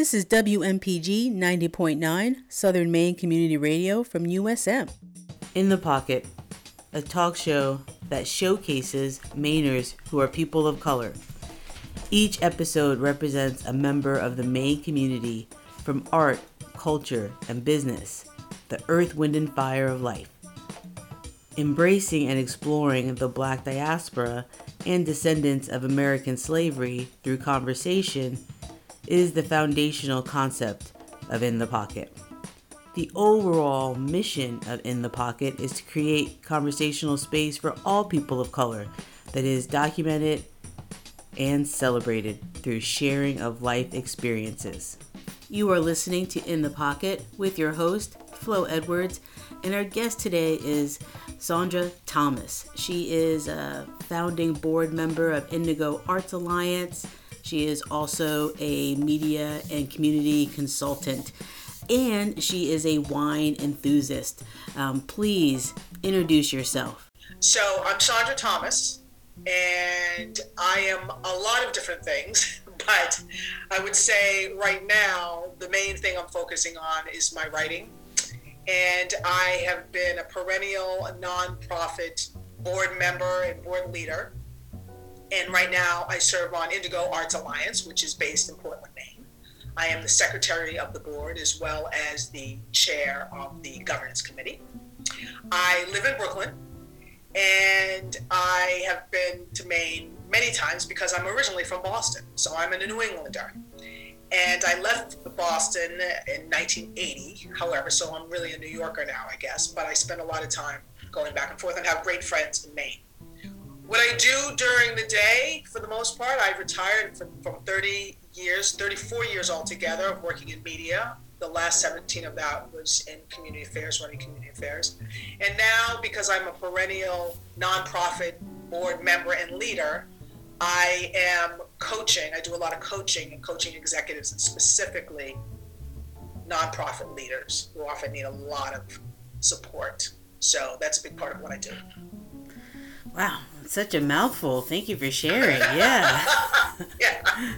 This is WMPG 90.9 Southern Maine Community Radio from USM. In the Pocket, a talk show that showcases Mainers who are people of color. Each episode represents a member of the Maine community from art, culture, and business, the earth, wind, and fire of life. Embracing and exploring the black diaspora and descendants of American slavery through conversation is the foundational concept of In the Pocket. The overall mission of In the Pocket is to create conversational space for all people of color that is documented and celebrated through sharing of life experiences. You are listening to In the Pocket with your host, Flo Edwards, and our guest today is Saundra Thomas. She is a founding board member of Indigo Arts Alliance. She is also a media and community consultant, and she is a wine enthusiast. Um, please introduce yourself. So, I'm Saundra Thomas, and I am a lot of different things, but I would say right now the main thing I'm focusing on is my writing and I have been a perennial nonprofit board member and board leader. And right now, I serve on Indigo Arts Alliance, which is based in Portland, Maine. I am the secretary of the board as well as the chair of the governance committee. I live in Brooklyn, and I have been to Maine many times because I'm originally from Boston, so I'm a New Englander. And I left Boston in 1980, however, so I'm really a New Yorker now, I guess. But I spend a lot of time going back and forth and have great friends in Maine. What I do during the day, for the most part, I retired from, from 30 years, 34 years altogether of working in media. The last 17 of that was in community affairs, running community affairs. And now, because I'm a perennial nonprofit board member and leader, I am coaching. I do a lot of coaching and coaching executives and specifically nonprofit leaders who often need a lot of support. So that's a big part of what I do. Wow, such a mouthful. Thank you for sharing. Yeah. yeah.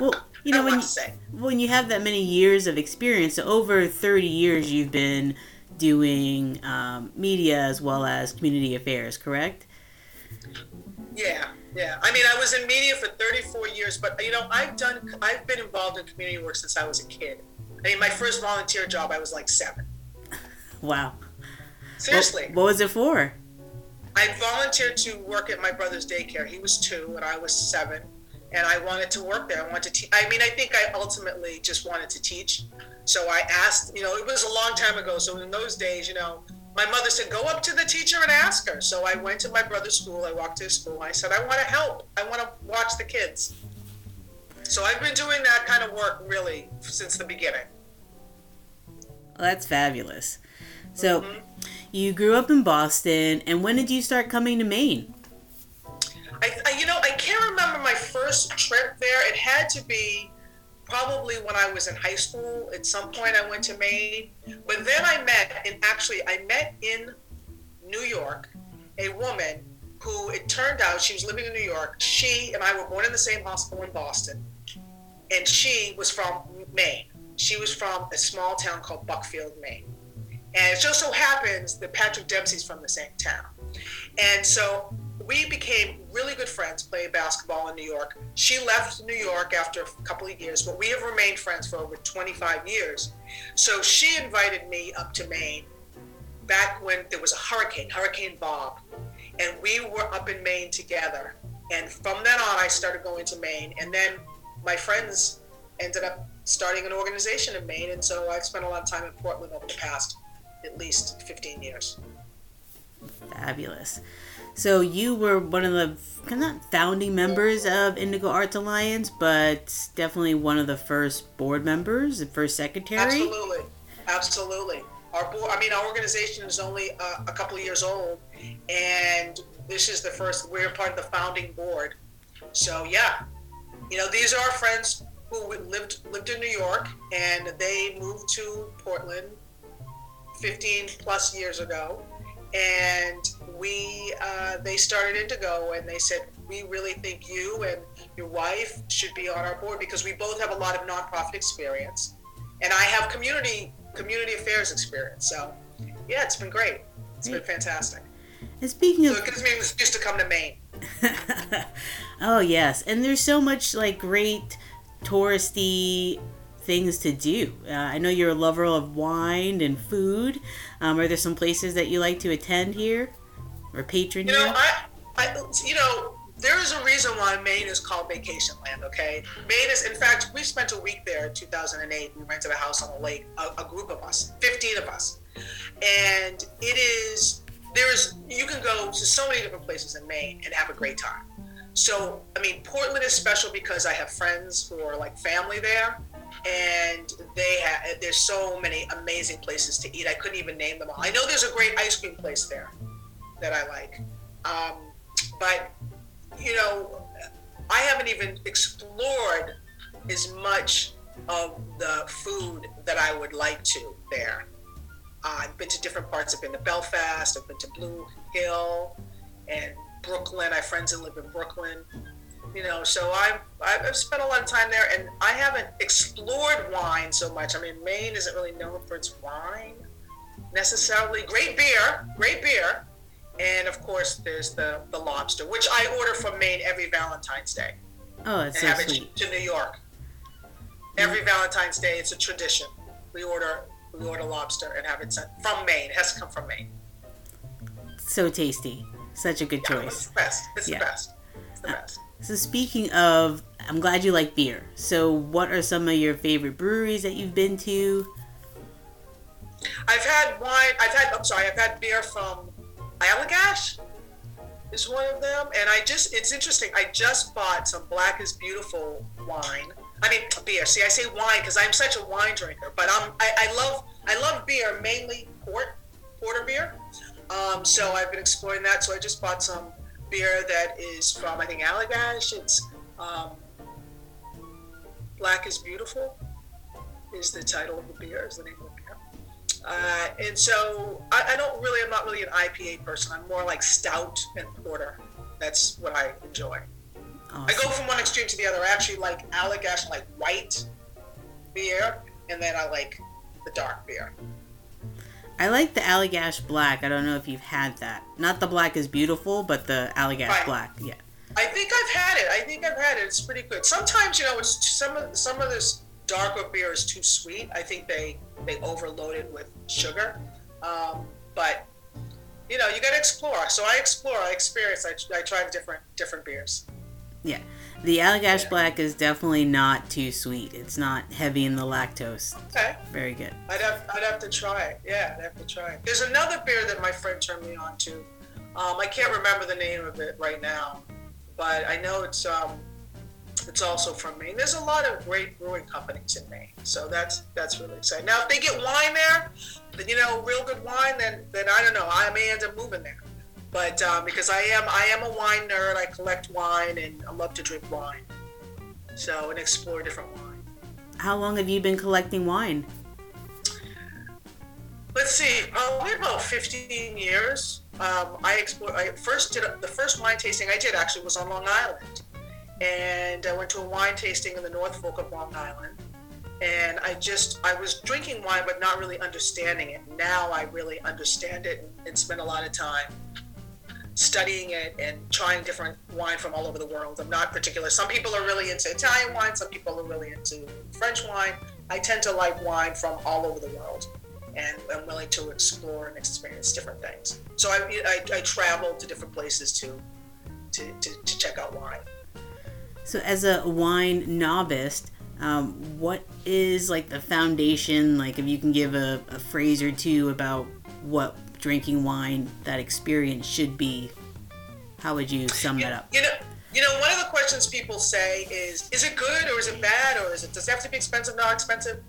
well, you know when you, when you have that many years of experience, so over 30 years you've been doing um, media as well as community affairs, correct? Yeah. Yeah, I mean, I was in media for 34 years, but you know, I've done, I've been involved in community work since I was a kid. I mean, my first volunteer job, I was like seven. Wow. Seriously. What, what was it for? I volunteered to work at my brother's daycare. He was two, and I was seven, and I wanted to work there. I wanted to teach. I mean, I think I ultimately just wanted to teach. So I asked, you know, it was a long time ago. So in those days, you know, my mother said, go up to the teacher and ask her. So I went to my brother's school. I walked to his school. I said, I want to help. I want to watch the kids. So I've been doing that kind of work really since the beginning. Well, that's fabulous. So mm-hmm. You grew up in Boston, and when did you start coming to Maine? I, I, you know, I can't remember my first trip there. It had to be probably when I was in high school. At some point, I went to Maine, but then I met, and actually, I met in New York a woman who it turned out she was living in New York. She and I were born in the same hospital in Boston, and she was from Maine. She was from a small town called Buckfield, Maine. And it just so happens that Patrick Dempsey's from the same town. And so we became really good friends playing basketball in New York. She left New York after a couple of years, but we have remained friends for over 25 years. So she invited me up to Maine back when there was a hurricane, Hurricane Bob, and we were up in Maine together. And from then on, I started going to Maine. And then my friends ended up starting an organization in Maine. And so I've spent a lot of time in Portland over the past at least 15 years. Fabulous. So you were one of the not founding members of Indigo Arts Alliance, but definitely one of the first board members, the first secretary. Absolutely, absolutely. Our board, I mean, our organization is only a, a couple of years old, and this is the first. We're part of the founding board. So yeah, you know, these are our friends who lived lived in New York, and they moved to Portland 15 plus years ago and we uh, they started Indigo and they said we really think you and your wife should be on our board because we both have a lot of nonprofit experience, and I have community community affairs experience. So, yeah, it's been great. It's been fantastic. And speaking So of it gives me an excuse to come to Maine. oh yes, and there's so much like great touristy things to do. Uh, I know you're a lover of wine and food. Um, are there some places that you like to attend here or patron You know. I, I, you know, there is a reason why Maine is called vacation land. Okay, Maine is. In fact, we spent a week there in 2008. We rented a house on the lake, a, a group of us, 15 of us, and it is. There is. You can go to so many different places in Maine and have a great time. So, I mean, Portland is special because I have friends who are like family there, and they have. There's so many amazing places to eat. I couldn't even name them all. I know there's a great ice cream place there that I like. Um, but you know, I haven't even explored as much of the food that I would like to there. Uh, I've been to different parts. I've been to Belfast. I've been to Blue Hill and Brooklin. I have friends that live in Brooklin. You know, so I've, I've spent a lot of time there, and I haven't explored wine so much. I mean, Maine isn't really known for its wine necessarily. Great beer, great beer, and of course, there's the, the lobster, which I order from Maine every Valentine's Day Oh, it's and so have it to New York. Every Valentine's Day, it's a tradition. We order we order lobster and have it sent from Maine. It has to come from Maine. So tasty. Such a good Yeah, choice. it's the best. It's Yeah. the best. It's the Uh, best. So speaking of, I'm glad you like beer. So what are some of your favorite breweries that you've been to? I've had wine. I've had. I'm sorry. I've had beer from Allagash. Is one of them, and I just. It's interesting. I just bought some Black is Beautiful wine. I mean beer. See, I say wine because I'm such a wine drinker, but um, I, I love. I love beer, mainly port, porter beer. Um, so I've been exploring that. So I just bought some beer that is from I think Allagash. It's um, Black is Beautiful is the title of the beer. Is the name of the beer. Uh, and so I, I don't really, I'm not really an IPA person. I'm more like stout and porter. That's what I enjoy. I go from one extreme to the other. I actually like Allagash, like white beer, and then I like the dark beer. I like the Allagash Black. I don't know if you've had that. Not the Black is beautiful, but the Allagash Right. Black. Yeah. I think I've had it. I think I've had it. It's pretty good. Sometimes, you know, it's some of some of this darker beer is too sweet. I think they they overload it with sugar. Um, but you know, you got to explore. So I explore. I experience. I, I try different different beers. Yeah. The Allagash. Black is definitely not too sweet. It's not heavy in the lactose. Okay. Very good. I'd have, I'd have to try it. Yeah, I'd have to try it. There's another beer that my friend turned me on to. Um, I can't remember the name of it right now, but I know it's um, it's also from Maine. There's a lot of great brewing companies in Maine, so that's that's really exciting. Now, if they get wine there, you know, real good wine, then then I don't know. I may end up moving there, but um, because I am I am a wine nerd. I collect wine and I love to drink wine, so and explore different wine. How long have you been collecting wine? Let's see, probably about 15 years. Um, I explored. I first did the first wine tasting I did actually was on Long Island, and I went to a wine tasting in the North Fork of Long Island. And I just I was drinking wine but not really understanding it. Now I really understand it and, and spend a lot of time studying it and trying different wine from all over the world. I'm not particular. Some people are really into Italian wine. Some people are really into French wine. I tend to like wine from all over the world and I'm willing to explore and experience different things. So I, I, I travel to different places to, to, to, to check out wine. So, as a wine novice, um, what is like the foundation? Like, if you can give a, a phrase or two about what drinking wine, that experience should be, how would you sum that up? You know, you know, one of the questions people say is, is it good or is it bad or is it does it have to be expensive, not expensive?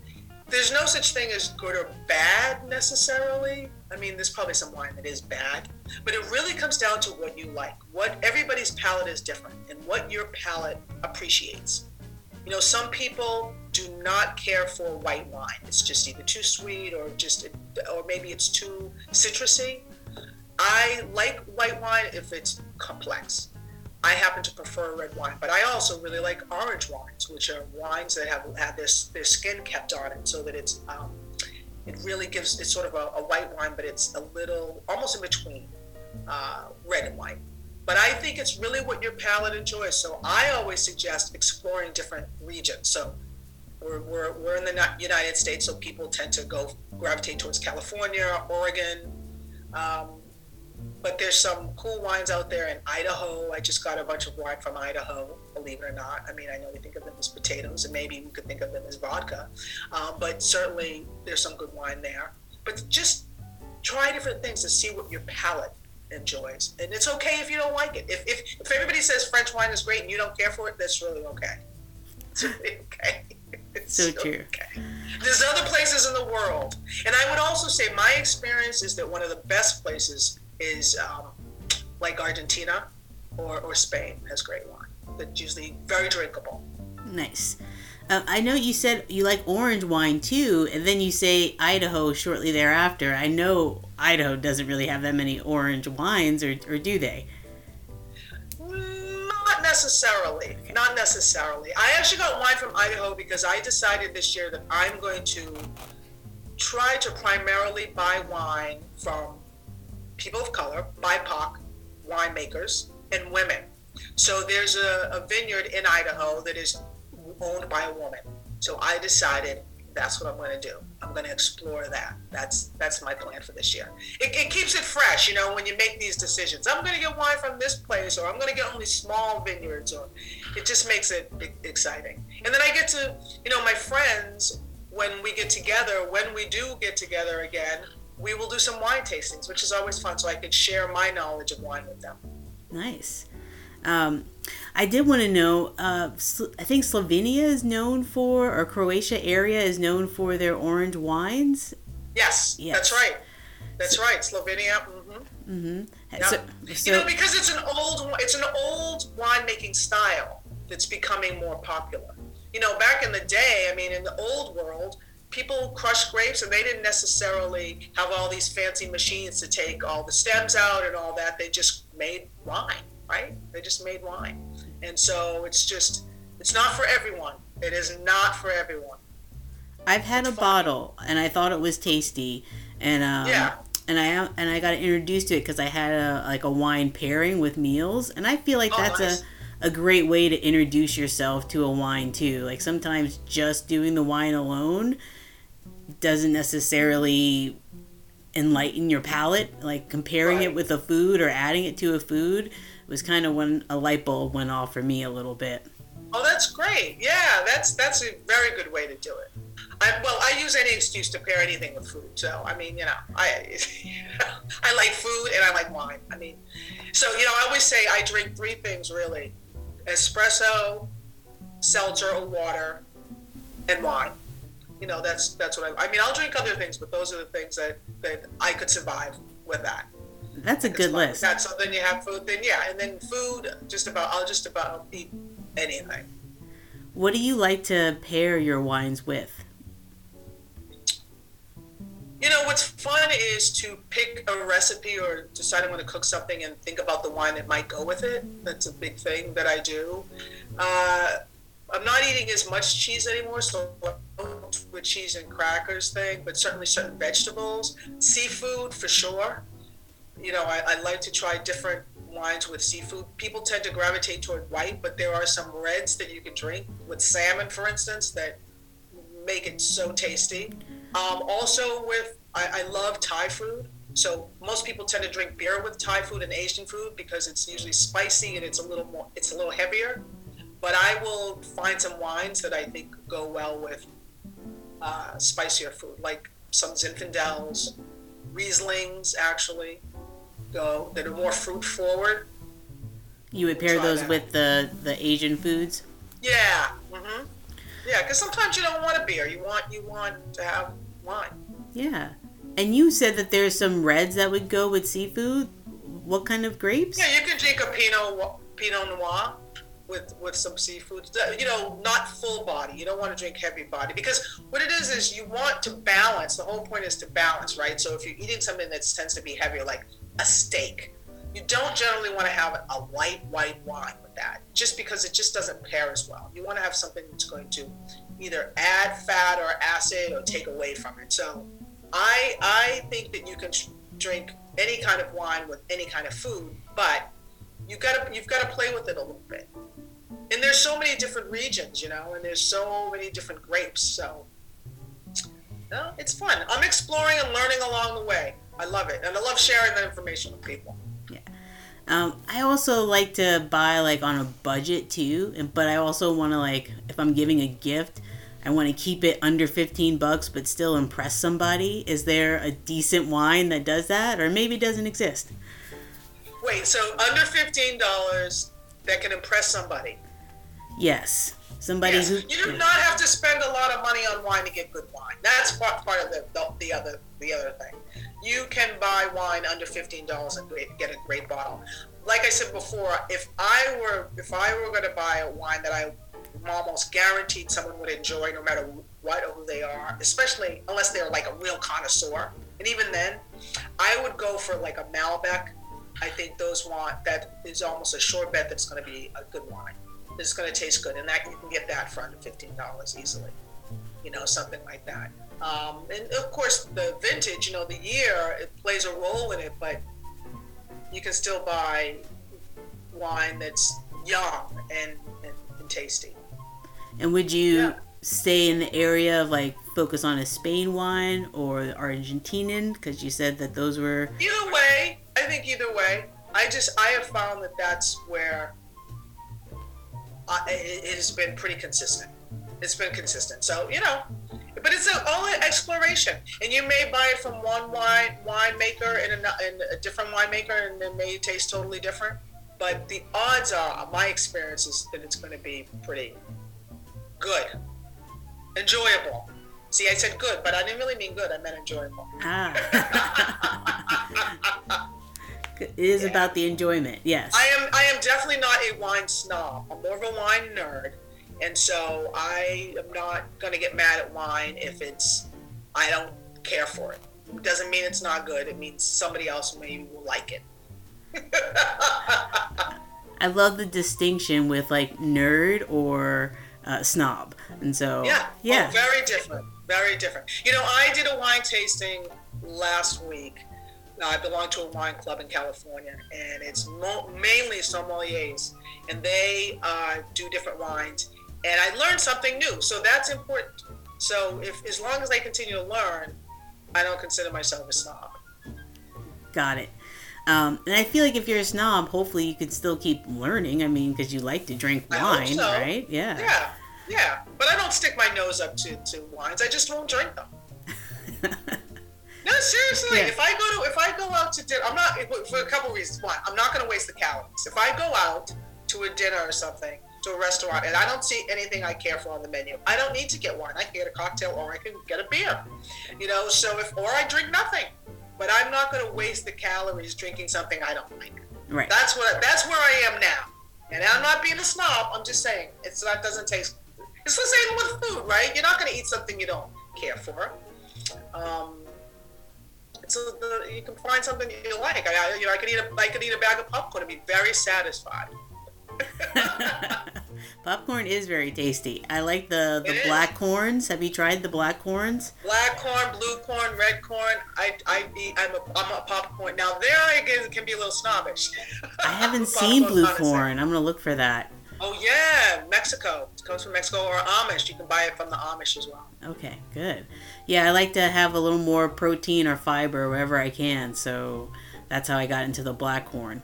There's no such thing as good or bad necessarily. I mean, there's probably some wine that is bad, but it really comes down to what you like. What everybody's palate is different, and what your palate appreciates. You know, some people do not care for white wine. It's just either too sweet or just, or maybe it's too citrusy. I like white wine if it's complex. I happen to prefer red wine, but I also really like orange wines, which are wines that have had their, their skin kept on it so that it's um, it really gives it's sort of a, a, white wine, but it's a little almost in between uh, red and white. But I think it's really what your palate enjoys. So I always suggest exploring different regions. So we're, we're, we're in the United States, so people tend to go gravitate towards California, Oregon. Um, but there's some cool wines out there in Idaho. I just got a bunch of wine from Idaho, believe it or not. I mean, I know we think of them as potatoes, and maybe we could think of them as vodka. Um, but certainly there's some good wine there. But just try different things to see what your palate enjoys. And it's okay if you don't like it. If, if, if everybody says French wine is great and you don't care for it, that's really okay. It's really okay. It's so true. Okay. There's other places in the world. And I would also say my experience is that one of the best places is um, like Argentina or, or Spain has great wine. That's usually very drinkable. Nice. Uh, I know you said you like orange wine too, and then you say Idaho shortly thereafter. I know Idaho doesn't really have that many orange wines, or, or do they? Necessarily. Not necessarily. I actually got wine from Idaho because I decided this year that I'm going to try to primarily buy wine from people of color, BIPOC winemakers, and women. So there's a, a vineyard in Idaho that is owned by a woman. So I decided that's what I'm going to do. I'm going to explore that. That's that's my plan for this year. It, it, keeps it fresh, you know, when you make these decisions. I'm going to get wine from this place, or I'm going to get only small vineyards, or it just makes it exciting. And then I get to, you know, my friends when we get together, when we do get together again, we will do some wine tastings, which is always fun, so I could share my knowledge of wine with them. Nice. Um, I did want to know. Uh, I think Slovenia is known for, or Croatia area is known for their orange wines. Yes, yes. that's right. That's right. Slovenia. Mm-hmm. Mm-hmm. So, so, you know, because it's an old, it's an old winemaking style that's becoming more popular. You know, back in the day, I mean, in the old world, people crushed grapes and they didn't necessarily have all these fancy machines to take all the stems out and all that. They just made wine right? They just made wine. And so it's just, it's not for everyone. It is not for everyone. I've had it's a bottle and I thought it was tasty. And, um, yeah. And I and I got introduced to it because I had a like a wine pairing with meals, and I feel like oh, that's nice. a a great way to introduce yourself to a wine too. Like sometimes just doing the wine alone doesn't necessarily enlighten your palate. Like comparing right. it with a food or adding it to a food was kind of when a light bulb went off for me a little bit. Oh, that's great. Yeah, that's that's a very good way to do it. I, well, I use any excuse to pair anything with food. So, I mean, you know, I I like food and I like wine. I mean, so you know, I always say I drink three things really: espresso, seltzer or water, and wine. You know, that's that's what I. I mean, I'll drink other things, but those are the things that that I could survive with that. That's a good list. That's so then you have food. Then yeah, and then food. Just about I'll just about eat anything. What do you like to pair your wines with? You know what's fun is to pick a recipe or decide I'm going to cook something and think about the wine that might go with it. That's a big thing that I do. Uh, I'm not eating as much cheese anymore, so with cheese and crackers thing, but certainly certain vegetables, seafood for sure you know, I, I like to try different wines with seafood. People tend to gravitate toward white, but there are some reds that you can drink with salmon, for instance, that make it so tasty. Um, also, with I, I love Thai food. So most people tend to drink beer with Thai food and Asian food because it's usually spicy and it's a little more, it's a little heavier. But I will find some wines that I think go well with uh, spicier food, like some Zinfandels, Rieslings, actually go that are more fruit forward. You would pair those that. with the the Asian foods. Yeah. Mm-hmm. Yeah, because sometimes you don't want a beer. You want you want to have wine. Yeah. And you said that there's some reds that would go with seafood. What kind of grapes? Yeah, you can drink a Pinot Pinot Noir with with some seafood. You know, not full body. You don't want to drink heavy body because what it is is you want to balance. The whole point is to balance, right? So if you're eating something that tends to be heavier, like a steak. you don't generally want to have a light white wine with that, just because it just doesn't pair as well. You want to have something that's going to either add fat or acid or take away from it. So, I I think that you can drink any kind of wine with any kind of food, but you've gotta you've got to play with it a little bit. And there's so many different regions, you know, and there's so many different grapes. So, it's fun. I'm exploring and learning along the way. I love it, and I love sharing that information with people. Yeah. Um, I also like to buy like on a budget too, and but I also want to like if I'm giving a gift, I want to keep it under 15 bucks but still impress somebody. Is there a decent wine that does that or maybe doesn't exist? Wait, so under $15 that can impress somebody? Yes. Somebody yes. who You do not have to spend a lot of money on wine to get good wine. That's part, part of the, the, the other the other thing. You can buy wine under $15 and get a great bottle. Like I said before, if I were if I were going to buy a wine that I almost guaranteed someone would enjoy no matter what or who they are, especially unless they're like a real connoisseur. And even then, I would go for like a Malbec. I think those want that is almost a sure bet that's going to be a good wine. It's going to taste good, and that you can get that for under fifteen dollars easily. You know, something like that. Um, and of course, the vintage, you know, the year it plays a role in it, but you can still buy wine that's young and, and, and tasty. And would you Yeah. stay in the area of like focus on a Spain wine or Argentinian? Because you said that those were. Either way, I think either way. I just I have found that that's where I, it, it has been pretty consistent. It's been consistent. So you know, but it's a, all an exploration, and you may buy it from one wine winemaker and a, in a different winemaker, and it may taste totally different. But the odds are, my experience is that it's going to be pretty good, enjoyable. See, I said good, but I didn't really mean good. I meant enjoyable. Ah. it is Yeah. about the enjoyment, yes. I am I am definitely not a wine snob. I'm more of a wine nerd, and so I am not going to get mad at wine if it's I don't care for it. It doesn't mean it's not good. It means somebody else maybe will like it. I love the distinction with like nerd or uh, snob. And so, Yeah. yeah. Oh, very different. Very different. You know, I did a wine tasting last week. I belong to a wine club in California, and it's mo- mainly sommeliers, and they uh, do different wines. And I learned something new, so that's important. So, if as long as I continue to learn, I don't consider myself a snob. Got it. Um, and I feel like if you're a snob, hopefully you could still keep learning. I mean, because you like to drink wine, so. right? Yeah. Yeah, yeah. But I don't stick my nose up to, to wines. I just won't drink them. No, seriously. Yeah. If I go to if I go out to dinner, I'm not for a couple reasons. One, I'm not going to waste the calories. If I go out to a dinner or something to a restaurant and I don't see anything I care for on the menu, I don't need to get wine. I can get a cocktail or I can get a beer. You know, so if or I drink nothing. But I'm not going to waste the calories drinking something I don't like. Right. That's what that's where I am now. And I'm not being a snob. I'm just saying it's that doesn't taste. It's the same with food, right? You're not going to eat something you don't care for. Um, a, the, you can find something you like. I, you know, I could eat a I could eat a bag of popcorn and be very satisfied. Popcorn is very tasty. I like the, the It is. black corns. Have you tried the black corns? Black corn, blue corn, red corn. I, I eat. I'm a, I'm a popcorn. Now there I can, can be a little snobbish. I haven't seen blue corn. I'm going to look for that. Oh yeah, Mexico. It comes from Mexico or Amish. You can buy it from the Amish as well. Okay, good. Yeah, I like to have a little more protein or fiber wherever I can. So that's how I got into the black corn.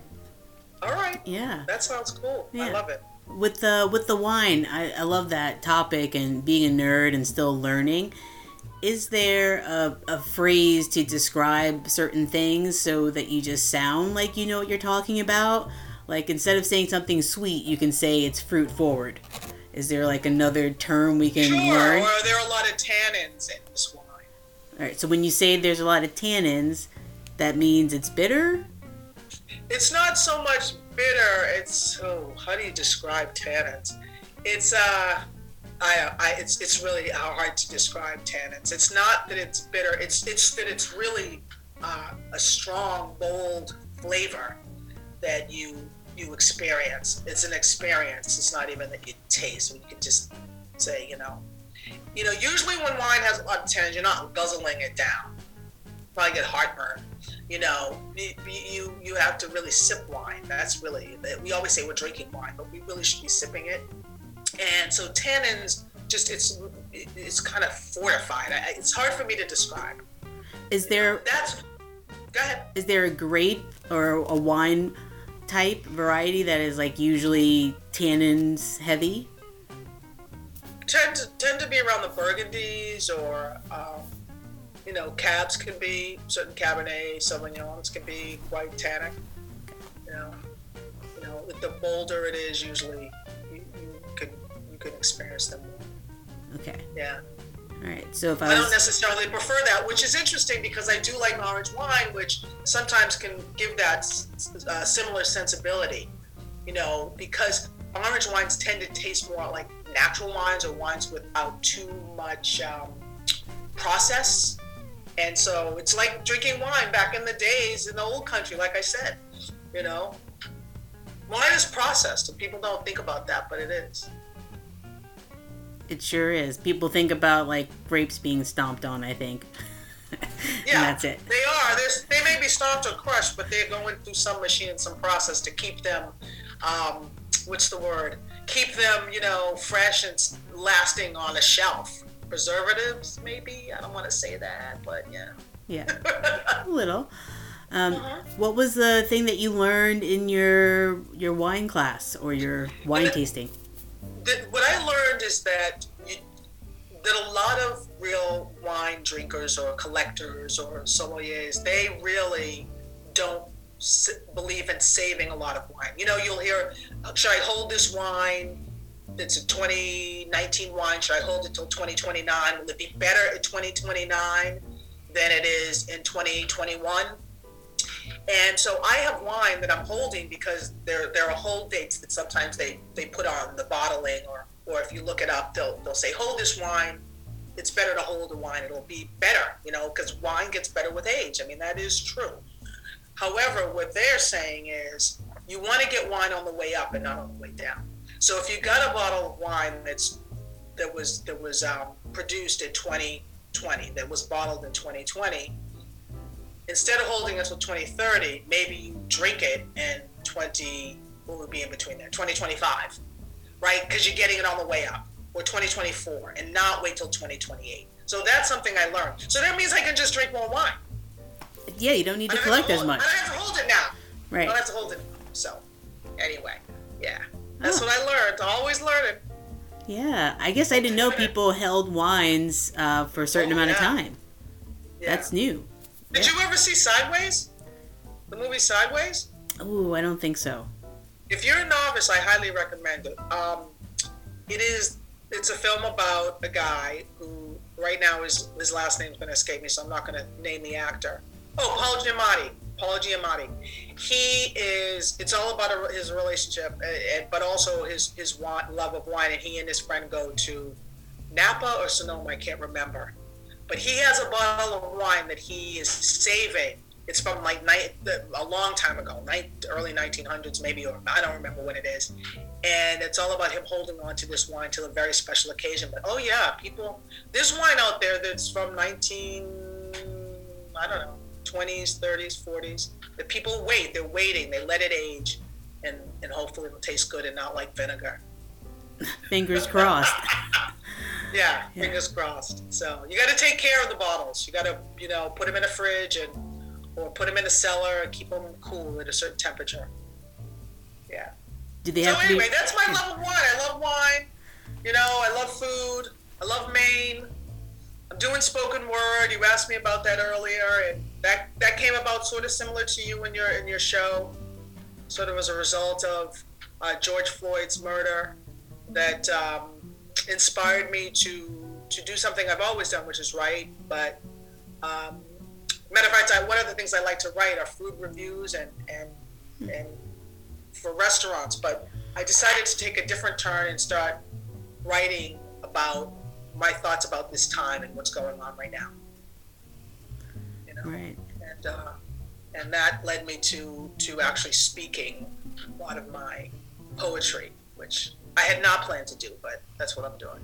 All right, Yeah. that sounds cool. I love it. with the with the wine I, I love that topic and being a nerd and still learning is there a, a phrase to describe certain things so that you just sound like you know what you're talking about like instead of saying something sweet you can say it's fruit forward is there like another term we can Sure. learn Or there are a lot of tannins in this wine. all right so when you say there's a lot of tannins that means it's bitter It's not so much bitter. It's oh, how do you describe tannins? It's uh, I, I it's it's really hard to describe tannins. It's not that it's bitter. It's it's that it's really uh, a strong, bold flavor that you you experience. It's an experience. It's not even that you taste. You can just say, you know, you know. Usually, when wine has a lot of tannins, you're not guzzling it down. Probably get heartburn. You know, you you, you have to really sip wine. That's really we always say we're drinking wine, but we really should be sipping it. And so tannins, just it's it's kind of fortified. I, it's hard for me to describe. Is there? That's. Go ahead. Is there a grape or a wine type variety that is like usually tannins heavy? Tend to tend to be around the Burgundies or um, you know cabs can be certain Cabernet Sauvignons can be quite tannic. You know, you know the bolder it is, usually you, you can you can experience them more. Okay. Yeah. All right. So if I, I don't necessarily prefer that, which is interesting because I do like orange wine, which sometimes can give that uh, similar sensibility. You know, because orange wines tend to taste more like natural wines or wines without too much um, process. And so it's like drinking wine back in the days in the old country, like I said. You know, wine is processed, and people don't think about that, but it is. It sure is. People think about like grapes being stomped on. I think. Yeah, that's it. They are. There's, they may be stomped or crushed, but they're going through some machine, some process to keep them. Um, what's the word? Keep them, you know, fresh and lasting on a shelf. Preservatives, maybe. I don't want to say that, but yeah. Yeah, a little. Um, Uh-huh. What was the thing that you learned in your your wine class or your wine tasting? the, what I learned is that you, that a lot of real wine drinkers or collectors or sommeliers, they really don't believe in saving a lot of wine. You know, you'll hear, uh, should I hold this wine? It's a 2019 wine. Should I hold it till 2029? Will it be better at 2029 than it is in 2021? And so I have wine that I'm holding because there there are hold dates that sometimes they, they put on the bottling or or if you look it up they'll they'll say hold this wine. It's better to hold the wine. It'll be better, you know, because wine gets better with age. I mean that is true. However, what they're saying is you want to get wine on the way up and not on the way down. So if you got a bottle of wine that's that was that was um, produced in 2020, that was bottled in 2020, instead of holding it until 2030, maybe you drink it in 20, what would be in between there? 2025, right? Because you're getting it on the way up, or 2024, and not wait till 2028. So that's something I learned. So that means I can just drink more wine. Yeah, you don't need to collect as hold- much. I don't have to hold it now. Right. I don't have to hold it. So, anyway, yeah. That's Oh. what I learned. Always learning. Yeah, I guess I didn't know people held wines uh, for a certain Oh, amount of time. Yeah. That's new. Did you ever see Sideways? The movie Sideways? Oh, I don't think so. If you're a novice, I highly recommend it. Um, it is it's a film about a guy who right now his his last name's going to escape me, so I'm not going to name the actor. Oh, Paul Giamatti. Paul Giamatti. He is. It's all about a, his relationship, uh, uh, but also his his wa- love of wine. And he and his friend go to Napa or Sonoma. I can't remember. But he has a bottle of wine that he is saving. It's from like night, a long time ago, night, early 1900s maybe, or I don't remember when it is. And it's all about him holding on to this wine till a very special occasion. But oh yeah, people, there's wine out there that's from 19, I don't know, 20s, 30s, 40s. The people wait, they're waiting, they let it age, and and hopefully it'll taste good and not like vinegar. Fingers crossed. Yeah, Yeah. fingers crossed. So you got to take care of the bottles. You got to, you know, put them in a fridge and or put them in a cellar and keep them cool at a certain temperature. Yeah. Do they So have to anyway, be? that's my love of wine. I love wine. You know, I love food. I love Maine. I'm doing spoken word. You asked me about that earlier, and that that came about sort of similar to you in your in your show, sort of as a result of uh, George Floyd's murder, that um, inspired me to to do something I've always done, which is write. But um, matter of fact, I, one of the things I like to write are food reviews and and and for restaurants. But I decided to take a different turn and start writing about my thoughts about this time and what's going on right now. You know, Right. and uh, and that led me to to actually speaking a lot of my poetry, which I had not planned to do, but that's what I'm doing.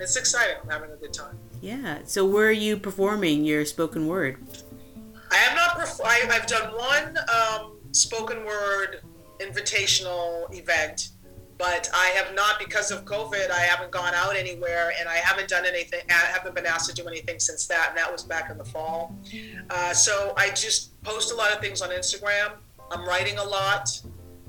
It's exciting. I'm having a good time. Yeah. So where are you performing your spoken word? I am not. I, I've done one um, spoken word invitational event, but I have not because of COVID. I haven't gone out anywhere, and I haven't done anything. I haven't been asked to do anything since that, and that was back in the fall. Uh, so I just post a lot of things on Instagram. I'm writing a lot,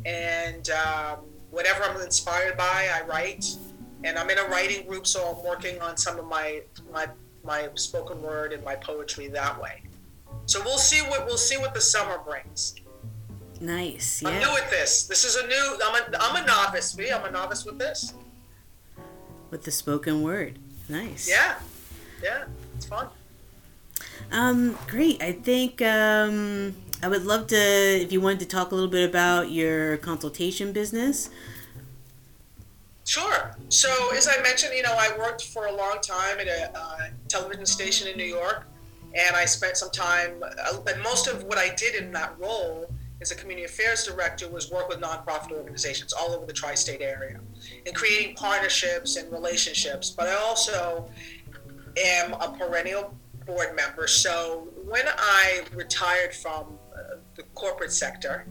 and um, whatever I'm inspired by, I write. And I'm in a writing group, so I'm working on some of my my my spoken word and my poetry that way. So we'll see what we'll see what the summer brings. Nice. Yeah. I'm new at this. This is a new. I'm a I'm a novice. Me, I'm a novice with this. With the spoken word. Nice. Yeah, yeah, it's fun. Um, great. I think um, I would love to if you wanted to talk a little bit about your consultation business. Sure. So as I mentioned, you know, I worked for a long time at a uh, television station in New York, and I spent some time. Uh, and most of what I did in that role as a community affairs director was work with nonprofit organizations all over the tri-state area, and creating partnerships and relationships. But I also am a perennial board member. So when I retired from uh, the corporate sector,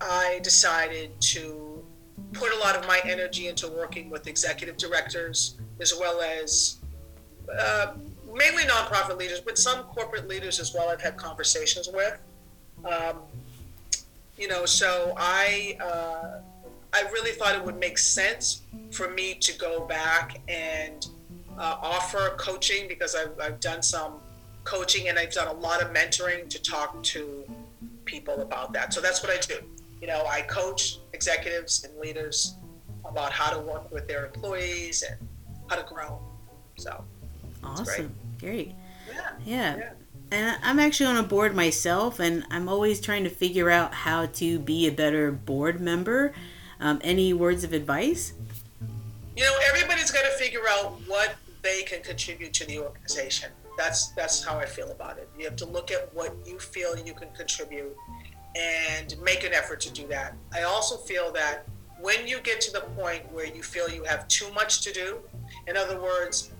I decided to put a lot of my energy into working with executive directors as well as uh, mainly nonprofit leaders, but some corporate leaders as well. I've had conversations with. Um, you know, so I uh, I really thought it would make sense for me to go back and uh, offer coaching because I've, I've done some coaching and I've done a lot of mentoring to talk to people about that. So that's what I do. You know, I coach executives and leaders about how to work with their employees and how to grow. So awesome, great. Yeah. yeah. yeah. And I'm actually on a board myself, and I'm always trying to figure out how to be a better board member. Um, any words of advice? You know, everybody's got to figure out what they can contribute to the organization. That's that's how I feel about it. You have to look at what you feel you can contribute and make an effort to do that. I also feel that when you get to the point where you feel you have too much to do, in other words,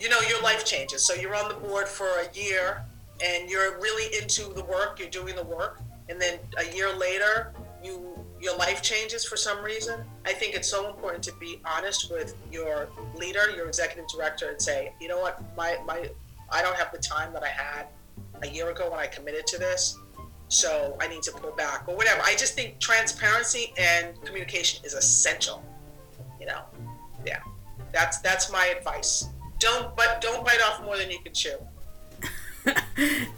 you know, your life changes. So you're on the board for a year and you're really into the work, you're doing the work, and then a year later, you your life changes for some reason. I think it's so important to be honest with your leader, your executive director, and say, you know what, my my I don't have the time that I had a year ago when I committed to this so I need to pull back or whatever. I just think transparency and communication is essential. You know, yeah, that's that's my advice. Don't but don't bite off more than you can chew.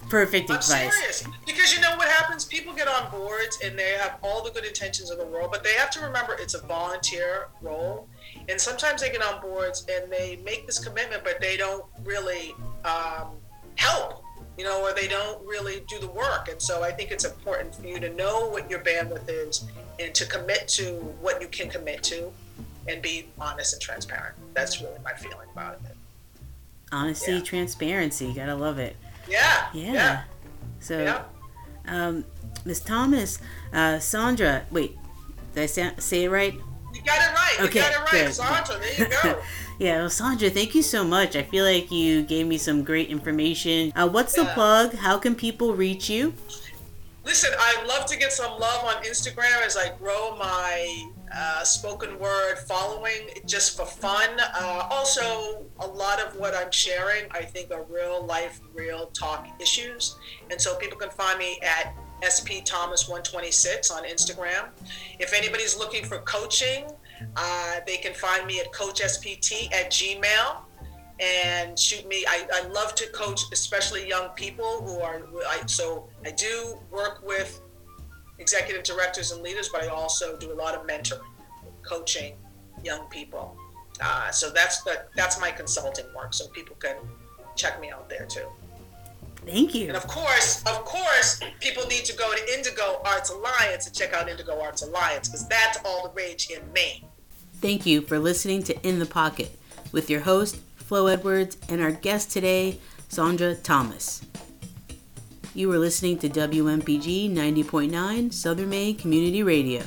Perfect I'm advice. serious because you know what happens. People get on boards and they have all the good intentions of the world, but they have to remember it's a volunteer role. And sometimes they get on boards and they make this commitment, but they don't really um, help you know, or they don't really do the work. And so I think it's important for you to know what your bandwidth is and to commit to what you can commit to and be honest and transparent. That's really my feeling about it. Honesty, Yeah. transparency. Gotta love it. Yeah. Yeah. Yeah. So, Yeah. um, Miss Thomas, uh, Saundra, wait, did I say, say it right? You got it right. Okay, you got it right. good. Saundra, there you go. Yeah, well, Saundra, thank you so much. I feel like you gave me some great information. Uh, what's the plug? How can people reach you? Listen, I love to get some love on Instagram as I grow my uh, spoken word following just for fun. Uh, also, a lot of what I'm sharing, I think, are real life, real talk issues. And so people can find me at SP Thomas 126 on Instagram. If anybody's looking for coaching, uh, they can find me at CoachSPT at Gmail and shoot me. I, I love to coach, especially young people who are. I, so I do work with executive directors and leaders, but I also do a lot of mentoring, coaching young people. Uh, so that's the that's my consulting work. So people can check me out there too. Thank you. And of course, of course, people need to go to Indigo Arts Alliance and check out Indigo Arts Alliance because that's all the rage in Maine. Thank you for listening to In the Pocket with your host, Flo Edwards, and our guest today, Saundra Thomas. You are listening to WMPG 90.9 Southern Maine Community Radio.